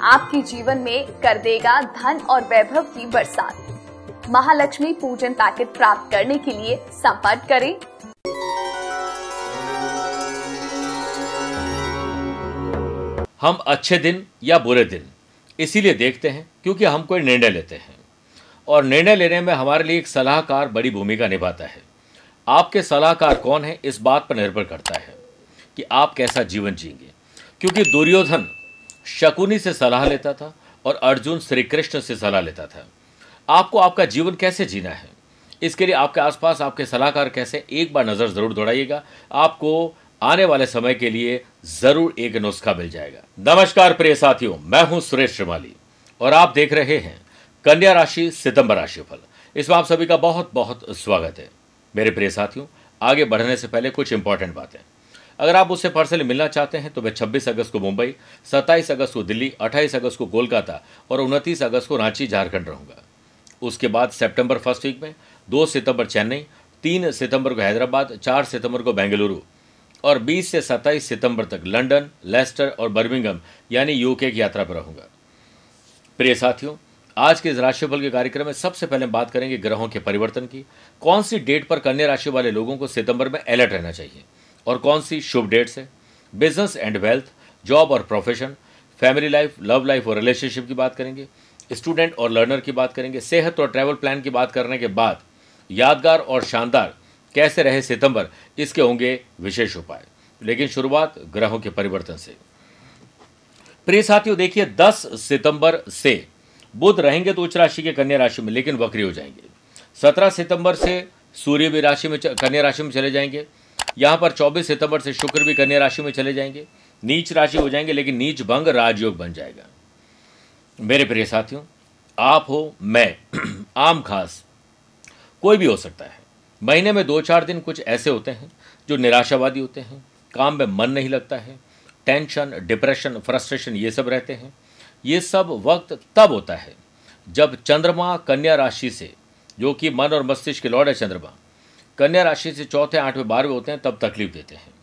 आपके जीवन में कर देगा धन और वैभव की बरसात। महालक्ष्मी पूजन पैकेट प्राप्त करने के लिए संपर्क करें। हम अच्छे दिन या बुरे दिन, इसीलिए देखते हैं क्योंकि हम कोई निर्णय लेते हैं। और निर्णय लेने में हमारे लिए एक सलाहकार बड़ी भूमिका निभाता है। आपके सलाहकार कौन है इस बात पर निर्भर करता है कि आप कैसा जीवन जिएँगे। क्योंकि दुर्योधन शकुनी से सलाह लेता था और अर्जुन श्री कृष्ण से सलाह लेता था। आपको आपका जीवन कैसे जीना है? इसके लिए आपके आसपास आपके सलाहकार कैसे? एक बार नज़र ज़रूर दौड़ाइएगा। आपको आने वाले समय के लिए ज़रूर एक नुस्खा मिल जाएगा। नमस्कार प्रिय साथियों, मैं हूँ सुरेश श्रीमाली और आप देख रहे हैं कन्या राशि सितंबर राशि फल इसमें आप सभी का बहुत बहुत स्वागत है। मेरे प्रिय साथियों, आगे बढ़ने से पहले कुछ इंपॉर्टेंट बातें। अगर आप उससे पर्सनली मिलना चाहते हैं तो मैं 26 अगस्त को मुंबई 27 अगस्त को दिल्ली 28 अगस्त को कोलकाता और 29 अगस्त को रांची, झारखंड रहूँगा। उसके बाद सितंबर फ़र्स्ट वीक में 2 सितंबर चेन्नई 3 सितंबर को हैदराबाद 4 सितंबर को बेंगलुरु और 20 से 27 सितंबर तक लंदन, लेस्टर और बर्मिंगम, यानी यूके की यात्रा पर रहूँगा। प्रिय साथियों, आज के इस राशिफल के कार्यक्रम में सबसे पहले बात करेंगे ग्रहों के परिवर्तन की। कौन सी डेट पर कन्या राशि वाले लोगों को सितंबर में अलर्ट रहना चाहिए? और कौन सी शुभ डेट्स है? बिज़नेस एंड वेल्थ जॉब और profession family life love life और रिलेशनशिप की बात करेंगे स्टूडेंट और लर्नर की बात करेंगे, सेहत और ट्रैवल प्लान की बात करने के बाद यादगार और शानदार कैसे रहे सितंबर, इसके होंगे विशेष उपाय। लेकिन शुरुआत ग्रहों के परिवर्तन से। प्रिय साथियों, देखिए 10 सितंबर से बुध रहेंगे तो उच्च राशि के कन्या राशि में, लेकिन वक्री हो जाएँगे। 17 सितंबर से सूर्य भी राशि में कन्या राशि में चले जाएँगे। यहाँ पर 24 सितंबर से शुक्र भी कन्या राशि में चले जाएँगे। नीच राशि हो जाएँगे, लेकिन नीच भंग राजयोग बन जाएगा। मेरे प्रिय साथियों, आप हो, मैं, आम खास, कोई भी हो सकता है। महीने में दो चार दिन कुछ ऐसे होते हैं जो निराशावादी होते हैं, काम में मन नहीं लगता है, टेंशन, डिप्रेशन, फ्रस्ट्रेशन, ये सब रहते हैं। ये सब वक्त तब होता है जब चंद्रमा कन्या राशि से, जो कि मन और मस्तिष्क के लॉर्ड है चंद्रमा कन्या राशि से चौथे, आठवें, बारहवें होते हैं, तब तकलीफ़ देते हैं।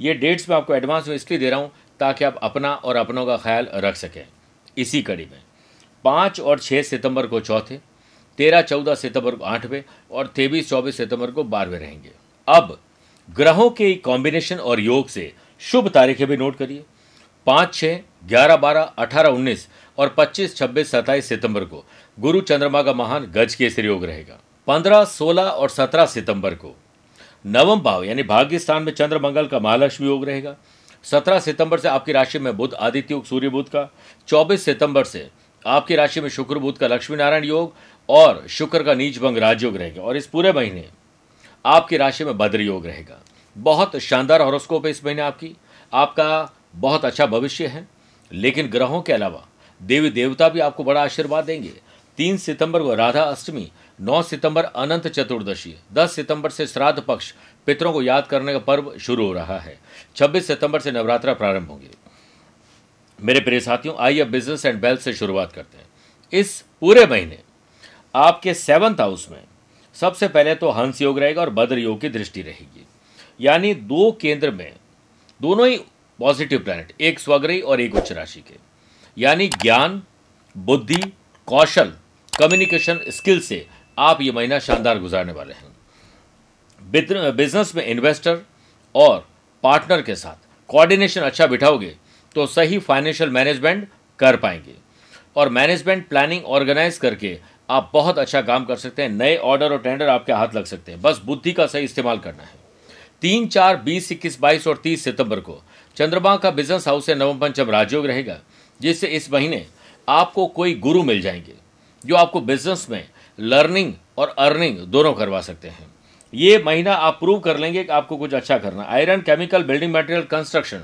ये डेट्स मैं आपको एडवांस में इसलिए दे रहा हूँ, ताकि आप अपना और अपनों का ख्याल रख सकें। इसी कड़ी में, पाँच और छः सितंबर को चौथे, तेरह, चौदह सितंबर को आठवें और तेईस, चौबीस सितंबर को बारहवें रहेंगे। अब ग्रहों के कॉम्बिनेशन और योग से शुभ तारीखें भी नोट करिए। पाँच छः ग्यारह, बारह, अठारह, उन्नीस और पच्चीस, छब्बीस, सत्ताईस सितंबर को गुरु चंद्रमा का महान गज केसरी योग रहेगा। पंद्रह, सोलह और सत्रह सितंबर को। नवम भाव, यानी भाग्य स्थान में चंद्र मंगल का महालक्ष्मी योग रहेगा। सत्रह सितंबर से आपकी राशि में बुध, आदित्य योग, सूर्य बुध का। चौबीस सितंबर से आपकी राशि में शुक्र, बुध का लक्ष्मी नारायण योग और शुक्र का नीच भंग राजयोग रहेगा। और इस पूरे महीने आपकी राशि में भद्र योग रहेगा। बहुत शानदार हॉरोस्कोप है इस महीने आपकी। आपका बहुत अच्छा भविष्य है। लेकिन ग्रहों के अलावा देवी देवता भी आपको बड़ा आशीर्वाद देंगे। तीन सितंबर को राधा अष्टमी, नौ सितंबर अनंत चतुर्दशी, दस सितंबर से श्राद्ध पक्ष, पितरों को याद करने का पर्व शुरू हो रहा है। छब्बीस सितंबर से नवरात्रा प्रारंभ होंगे। मेरे प्रिय साथियों, आइए बिज़नेस एंड वेल्थ से शुरुआत करते हैं। इस पूरे महीने आपके सेवंथ हाउस में सबसे पहले तो हंस योग रहेगा और बद्र योग की दृष्टि रहेगी। यानी दो केंद्र में दोनों ही पॉजिटिव प्लैनेट एक स्वग्रही और एक उच्च राशि के। यानी ज्ञान, बुद्धि, कौशल कम्युनिकेशन स्किल से आप ये महीना शानदार गुजारने वाले हैं। बिज़नेस में इन्वेस्टर और पार्टनर के साथ कोऑर्डिनेशन अच्छा बिठाओगे तो सही फाइनेंशियल मैनेजमेंट कर पाएँगे। और मैनेजमेंट प्लानिंग ऑर्गेनाइज करके आप बहुत अच्छा काम कर सकते हैं। नए ऑर्डर और टेंडर आपके हाथ लग सकते हैं। बस बुद्धि का सही इस्तेमाल करना है। तीन, चार, बीस, इक्कीस, बाईस और तीस सितंबर को चंद्रमा का बिज़नेस हाउस से नवम पंचम राजयोग रहेगा, जिससे इस महीने आपको कोई गुरु मिल जाएँगे। जो आपको बिज़नेस में लर्निंग और अर्निंग दोनों करवा सकते हैं। ये महीना आप प्रूव कर लेंगे कि आपको कुछ अच्छा करना। Iron chemical building material construction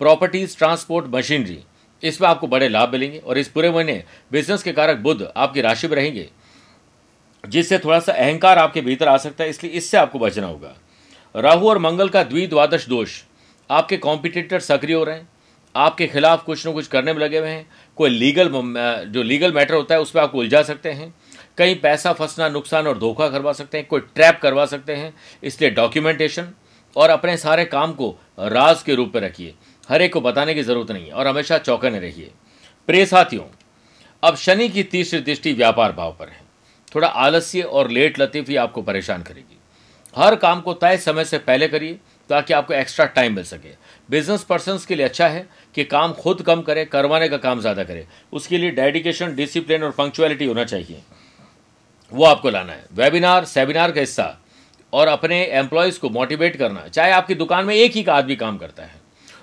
properties transport machinery इसमें आपको बड़े लाभ मिलेंगे और इस पूरे महीने बिज़नेस के कारक बुद्ध आपकी राशि में रहेंगे, जिससे थोड़ा सा अहंकार आपके भीतर आ सकता है, इसलिए इससे आपको बचना होगा। राहु और मंगल का द्विद्वादश दोष, आपके कॉम्पिटिटर सक्रिय हो रहे हैं। आपके खिलाफ कुछ ना कुछ करने में लगे हुए हैं। कोई लीगल जो लीगल मैटर होता है उस पर आपको उलझा सकते हैं। कहीं पैसा फंसना, नुकसान और धोखा करवा सकते हैं, कोई ट्रैप करवा सकते हैं। इसलिए डॉक्यूमेंटेशन और अपने सारे काम को राज के रूप में रखिए। हर एक को बताने की ज़रूरत नहीं है और हमेशा चौकने रहिए। प्रिय साथियों, अब शनि की तीसरी दृष्टि व्यापार भाव पर है। थोड़ा आलस्य और लेट लतीफी आपको परेशान करेगी। हर काम को तय समय से पहले करिए। ताकि आपको एक्स्ट्रा टाइम मिल सके। बिज़नेस पर्सन के लिए अच्छा है कि काम खुद कम करें, करवाने का काम ज़्यादा करें। उसके लिए डेडिकेशन डिसिप्लिन और पंक्चुअलिटी होना चाहिए। वो आपको लाना है। वेबिनार सेमिनार का हिस्सा और अपने एम्प्लॉयज़ को मोटिवेट करना। चाहे आपकी दुकान में एक ही का आदमी काम करता है,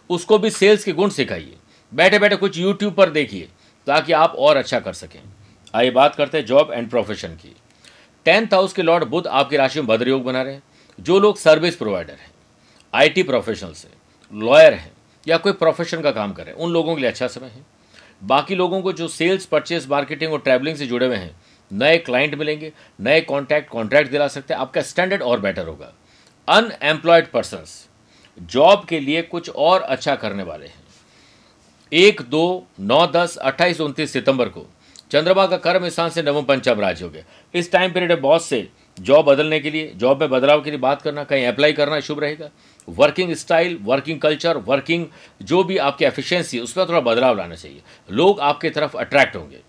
उसको भी सेल्स के गुण सिखाइए। बैठे बैठे कुछ यूट्यूब पर देखिए, ताकि आप और अच्छा कर सकें। आइए बात करते हैं जॉब एंड प्रोफेशन की। टेंथ हाउस के लॉर्ड बुद्ध आपकी राशि में भद्र योग बना रहे हैं। जो लोग सर्विस प्रोवाइडर हैं। आईटी प्रोफेशनल से, लॉयर हैं, या कोई प्रोफेशन का काम कर रहे हैं उन लोगों के लिए अच्छा समय है। बाकी लोगों को जो सेल्स, परचेस, मार्केटिंग और ट्रैवलिंग से जुड़े हुए हैं, नए क्लाइंट मिलेंगे, नए कॉन्टैक्ट, कॉन्ट्रैक्ट दिला सकते हैं, आपका स्टैंडर्ड और बेटर होगा। अनएम्प्लॉयड पर्सन जॉब के लिए कुछ और अच्छा करने वाले हैं। एक, दो, नौ, दस, अट्ठाईस, उनतीस सितंबर को, चंद्रमा का कर्म स्थान से नवम पंचम राज हो गया। इस टाइम पीरियड में बॉस से जॉब बदलने के लिए, जॉब में बदलाव के लिए बात करना, कहीं अप्लाई करना शुभ रहेगा। Working style working culture working जो भी आपकी एफिशिएंसी उस पर थोड़ा बदलाव लाना चाहिए। लोग आपके तरफ़ अट्रैक्ट होंगे।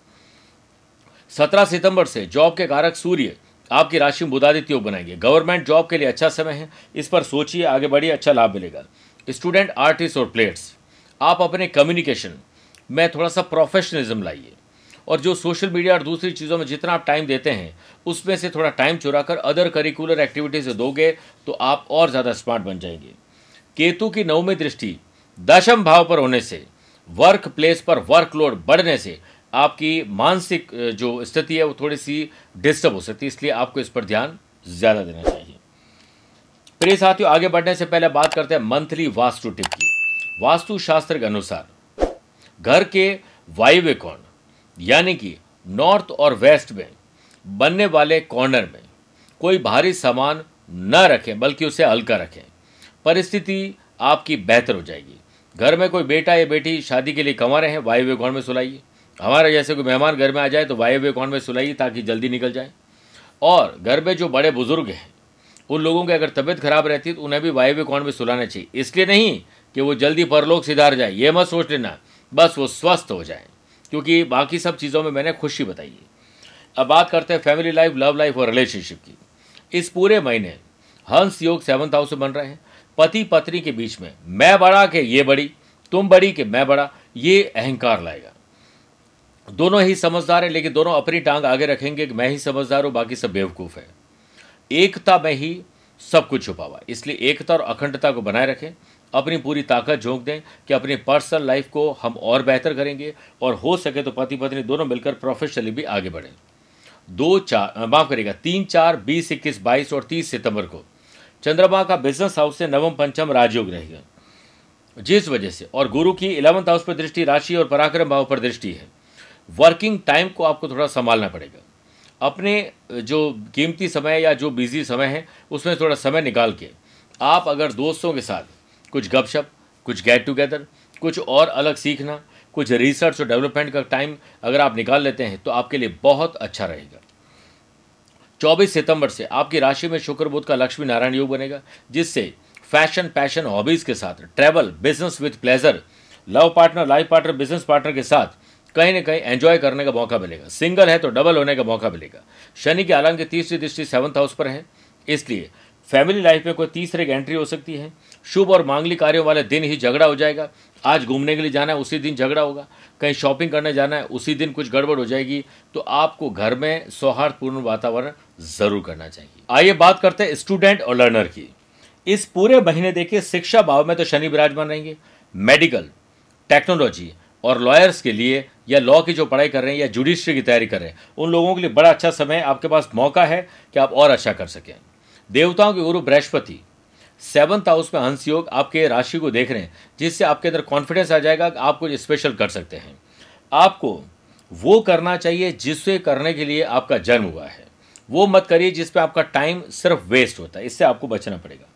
सत्रह सितंबर से जॉब के कारक सूर्य आपकी राशि में बुधादित्य योग बनाएँगे। गवर्नमेंट जॉब के लिए अच्छा समय है। इस पर सोचिए, आगे बढ़िए अच्छा लाभ मिलेगा। स्टूडेंट आर्टिस्ट और प्लेयर्स आप अपने कम्युनिकेशन में थोड़ा सा प्रोफेशनलिज्म लाइए। और जो सोशल मीडिया और दूसरी चीज़ों में जितना आप टाइम देते हैं, उसमें से थोड़ा टाइम चुरा कर अदर करिकुलर एक्टिविटीज़ दोगे तो आप और ज़्यादा स्मार्ट बन जाएँगे। केतु की नवमी दृष्टि, दशम भाव पर होने से वर्क प्लेस पर वर्कलोड बढ़ने से, आपकी मानसिक जो स्थिति है, वो थोड़ी सी डिस्टर्ब हो सकती है, इसलिए आपको इस पर ध्यान ज़्यादा देना चाहिए। प्रिय साथियों, आगे बढ़ने से पहले बात करते हैं मंथली वास्तु टिप की। वास्तु शास्त्र के अनुसार, घर के वायव्य कोण यानी कि नॉर्थ और वेस्ट में, बनने वाले कॉर्नर में, कोई भारी सामान न रखें, बल्कि उसे हल्का रखें। परिस्थिति आपकी बेहतर हो जाएगी। घर में कोई बेटा या बेटी शादी के लिए कमा रहे हैं वायव्य कोण में सुलाइए। हमारा जैसे कोई मेहमान घर में आ जाए तो वायव्य कोण में सुलाइए ताकि जल्दी निकल जाए। और घर में जो बड़े बुज़ुर्ग हैं, उन लोगों की अगर तबीयत खराब रहती है तो उन्हें भी वायव्य कोण में सुलाना चाहिए। इसलिए नहीं कि वो जल्दी परलोक सिधार जाए, ये मत सोच लेना। बस वो स्वस्थ हो जाए। क्योंकि बाकी सब चीज़ों में मैंने खुशी बताई है। अब बात करते हैं फैमिली लाइफ लव लाइफ और रिलेशनशिप की। इस पूरे महीने हंस योग सेवंथ हाउस में बन रहे हैं। पति पत्नी के बीच में मैं बड़ा के ये बड़ी, तुम बड़ी के मैं बड़ा, ये अहंकार लाएगा। दोनों ही समझदार हैं, लेकिन दोनों अपनी टांग आगे रखेंगे कि मैं ही समझदार हूँ, बाकी सब बेवकूफ़ है। एकता में ही सब कुछ छुपा हुआ इसलिए एकता और अखंडता को बनाए रखें। अपनी पूरी ताकत झोंक दें कि अपनी पर्सनल लाइफ को हम और बेहतर करेंगे और हो सके तो पति पत्नी दोनों मिलकर प्रोफेशनली भी आगे बढ़ें। दो चार माफ़ करेगा तीन चार, बीस, इक्कीस, बाईस और तीस सितंबर को। चंद्रमा का बिज़नेस हाउस से नवम पंचम राजयोग रहेगा। जिस वजह से, और गुरु की इलेवंथ हाउस पर दृष्टि, राशि और पराक्रम भाव पर दृष्टि है। वर्किंग टाइम को आपको थोड़ा संभालना पड़ेगा। अपने जो कीमती समय या जो बिज़ी समय है, उसमें थोड़ा समय निकाल के आप अगर दोस्तों के साथ कुछ गपशप, कुछ गेट टुगेदर कुछ और अलग सीखना, कुछ रिसर्च और डेवलपमेंट का टाइम अगर आप निकाल लेते हैं तो आपके लिए बहुत अच्छा रहेगा। 24 सितंबर से आपकी राशि में शुक्र बुद्ध का लक्ष्मी नारायण योग बनेगा, जिससे फ़ैशन पैशन हॉबीज के साथ travel business with pleasure love partner life partner business partner के साथ कहीं ना कहीं एंजॉय करने का मौका मिलेगा। सिंगल है तो डबल होने का मौका मिलेगा। शनि की हालाँकि तीसरी दृष्टि सेवंथ हाउस पर है, इसलिए फैमिली लाइफ में कोई तीसरे की एंट्री हो सकती है। शुभ और मांगलिक कार्यों वाले दिन ही झगड़ा हो जाएगा। आज घूमने के लिए जाना है, उसी दिन झगड़ा होगा। कहीं शॉपिंग करने जाना है, उसी दिन कुछ गड़बड़ हो जाएगी। तो आपको घर में सौहार्दपूर्ण वातावरण ज़रूर करना चाहिए। आइए बात करते हैं स्टूडेंट और लर्नर की। इस पूरे महीने देखिए, शिक्षा भाव में तो शनि विराजमान रहेंगे। मेडिकल टेक्नोलॉजी और लॉयर्स के लिए या लॉ की जो पढ़ाई कर रहे हैं या जुडिशरी की तैयारी कर रहे हैं, उन लोगों के लिए बड़ा अच्छा समय आपके पास मौका है कि आप और अच्छा कर सकें। देवताओं के गुरु बृहस्पति। सेवंथ हाउस में हंस योग आपके राशि को देख रहे हैं, जिससे आपके अंदर कॉन्फिडेंस आ जाएगा कि आप कुछ स्पेशल कर सकते हैं। आपको वो करना चाहिए जिससे करने के लिए आपका जन्म हुआ है। वो मत करिए जिसपे आपका टाइम सिर्फ़ वेस्ट होता है, इससे आपको बचना पड़ेगा।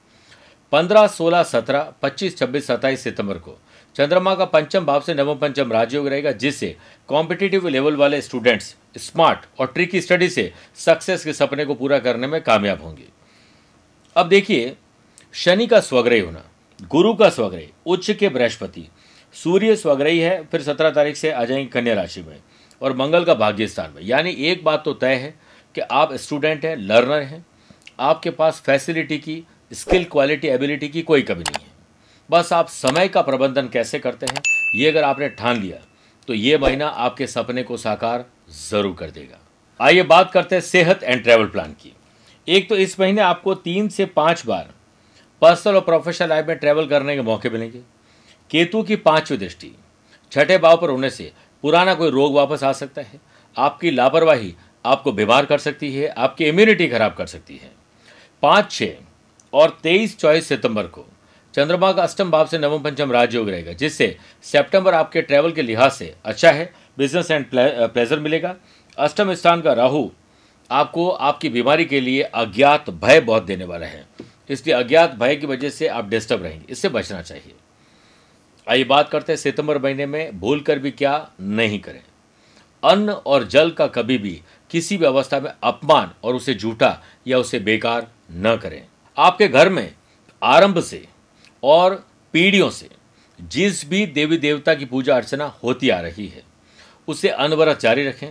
पंद्रह, सोलह, सत्रह, पच्चीस, छब्बीस, सत्ताईस सितंबर को। चंद्रमा का पंचम भाव से नवम पंचम राजयोग रहेगा, जिससे कॉम्पिटिटिव लेवल वाले स्टूडेंट्स स्मार्ट और ट्रिकी स्टडी से सक्सेस के सपने को पूरा करने में कामयाब होंगे। अब देखिए, शनि का स्वग्रही होना, गुरु का स्वग्रही, उच्च के बृहस्पति, सूर्य स्वग्रही है, फिर सत्रह तारीख से आ जाएँगे कन्या राशि में, और मंगल का भाग्य स्थान में। यानी एक बात तो तय है कि आप स्टूडेंट हैं, लर्नर हैं, आपके पास फैसिलिटी की, स्किल क्वालिटी, एबिलिटी की कोई कमी नहीं है। बस आप समय का प्रबंधन कैसे करते हैं, ये अगर आपने ठान लिया तो ये महीना आपके सपने को साकार ज़रूर कर देगा। आइए बात करते हैं सेहत एंड ट्रैवल प्लान की। एक तो इस महीने आपको तीन से पाँच बार पर्सनल और प्रोफेशनल लाइफ में ट्रैवल करने के मौके मिलेंगे। केतु की पांचवी दृष्टि, छठे भाव पर होने से पुराना कोई रोग वापस आ सकता है। आपकी लापरवाही आपको बीमार कर सकती है, आपकी इम्यूनिटी खराब कर सकती है। पाँच छः और तेईस चौबीस सितंबर को चंद्रमा का अष्टम भाव से नवम पंचम राजयोग रहेगा, जिससे सितंबर आपके ट्रैवल के लिहाज से अच्छा है बिज़नेस एंड प्लेजर मिलेगा। अष्टम स्थान का राहु आपको आपकी बीमारी के लिए अज्ञात भय बहुत देने वाला है। इसलिए अज्ञात भय की वजह से आप डिस्टर्ब रहेंगे। इससे बचना चाहिए। आइए बात करते हैं सितंबर महीने में भूल कर भी क्या नहीं करें। अन्न और जल का कभी भी किसी भी अवस्था में अपमान और उसे झूठा या उसे बेकार न करें। आपके घर में आरंभ से और पीढ़ियों से जिस भी देवी देवता की पूजा अर्चना होती आ रही है, उसे अनवरत जारी रखें।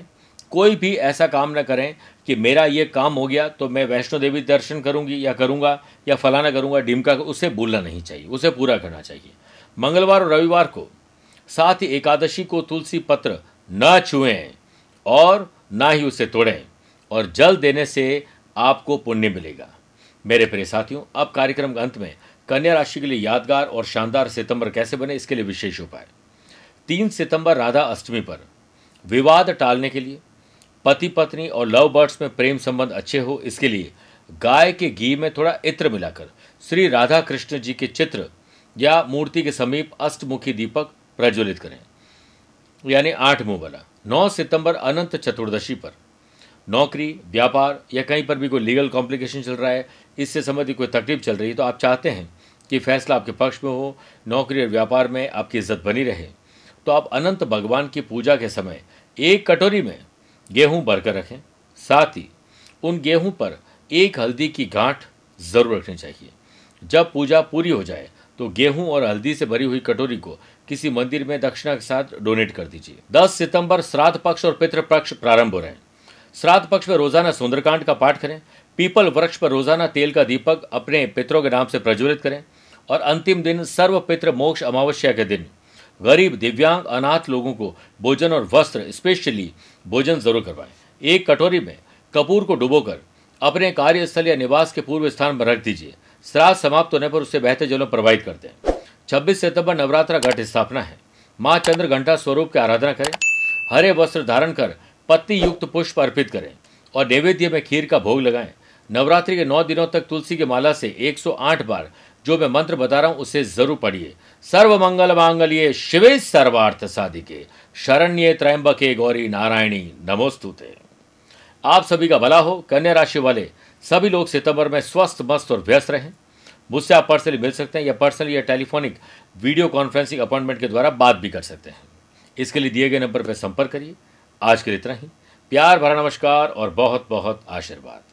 कोई भी ऐसा काम न करें कि मेरा ये काम हो गया तो मैं वैष्णो देवी दर्शन करूँगी या करूँगा या फलाना करूँगा, डिमका उसे भूलना नहीं चाहिए, उसे पूरा करना चाहिए। मंगलवार और रविवार को साथ ही एकादशी को तुलसी पत्र न छुएँ और ना ही उसे तोड़ें और जल देने से आपको पुण्य मिलेगा। मेरे प्रिय साथियों, अब कार्यक्रम के अंत में कन्या राशि के लिए यादगार और शानदार सितंबर कैसे बने, इसके लिए विशेष उपाय। तीन सितंबर राधा अष्टमी पर विवाद टालने के लिए पति पत्नी और लव बर्ड्स में प्रेम संबंध अच्छे हो, इसके लिए गाय के घी में थोड़ा इत्र मिलाकर श्री राधा कृष्ण जी के चित्र या मूर्ति के समीप अष्टमुखी दीपक प्रज्वलित करें। यानी आठ मुँह वाला। नौ सितंबर अनंत चतुर्दशी पर। नौकरी, व्यापार या कहीं पर भी कोई लीगल कॉम्प्लिकेशन चल रहा है, इससे संबंधित कोई तकलीफ़ चल रही है तो आप चाहते हैं कि फैसला आपके पक्ष में हो, नौकरी और व्यापार में आपकी इज़्ज़त बनी रहे तो आप अनंत भगवान की पूजा के समय एक कटोरी में गेहूँ भरकर रखें। साथ ही उन गेहूँ पर एक हल्दी की गांठ ज़रूर रखनी चाहिए। जब पूजा पूरी हो जाए तो गेहूँ और हल्दी से भरी हुई कटोरी को किसी मंदिर में दक्षिणा के साथ डोनेट कर दीजिए। 10 सितंबर श्राद्ध पक्ष और पितृ पक्ष प्रारंभ हो रहे हैं। श्राद्ध पक्ष में रोज़ाना सुंदरकांड का पाठ करें। पीपल वृक्ष पर रोज़ाना तेल का दीपक अपने पितरों के नाम से प्रज्वलित करें। और अंतिम दिन सर्व पितृ मोक्ष अमावस्या के दिन गरीब, दिव्यांग, अनाथ लोगों को भोजन और वस्त्र, स्पेशली भोजन ज़रूर करवाएँ। एक कटोरी में कपूर को डुबोकर अपने कार्यस्थल या निवास के पूर्व स्थान पर रख दीजिए। श्राद्ध समाप्त होने पर उससे बहते जलों प्रवाहित करते हैं छब्बीस सितंबर नवरात्रा घट स्थापना है। माँ चंद्र घंटा स्वरूप की आराधना करें। हरे वस्त्र धारण कर पत्ती युक्त पुष्प अर्पित करें और नैवेद्य में खीर का भोग लगाएँ। नवरात्रि के नौ दिनों तक तुलसी की माला से 108 बार जो मैं मंत्र बता रहा हूँ, उसे ज़रूर पढ़िए। सर्व मंगल मांगल्ये शिवे सर्वार्थ साधिके शरण्ये त्रयंबके गौरी नारायणी। नमोस्तुते। आप सभी का भला हो, कन्या राशि वाले। सभी लोग सितंबर में स्वस्थ, मस्त और व्यस्त रहें। मुझसे आप पर्सनली मिल सकते हैं या पर्सनली या टेलीफोनिक वीडियो कॉन्फ्रेंसिंग अपॉइंटमेंट के द्वारा बात भी कर सकते हैं। इसके लिए दिए गए नंबर पर संपर्क करिए। आज के लिए इतना ही। प्यार, भरा नमस्कार और बहुत बहुत आशीर्वाद।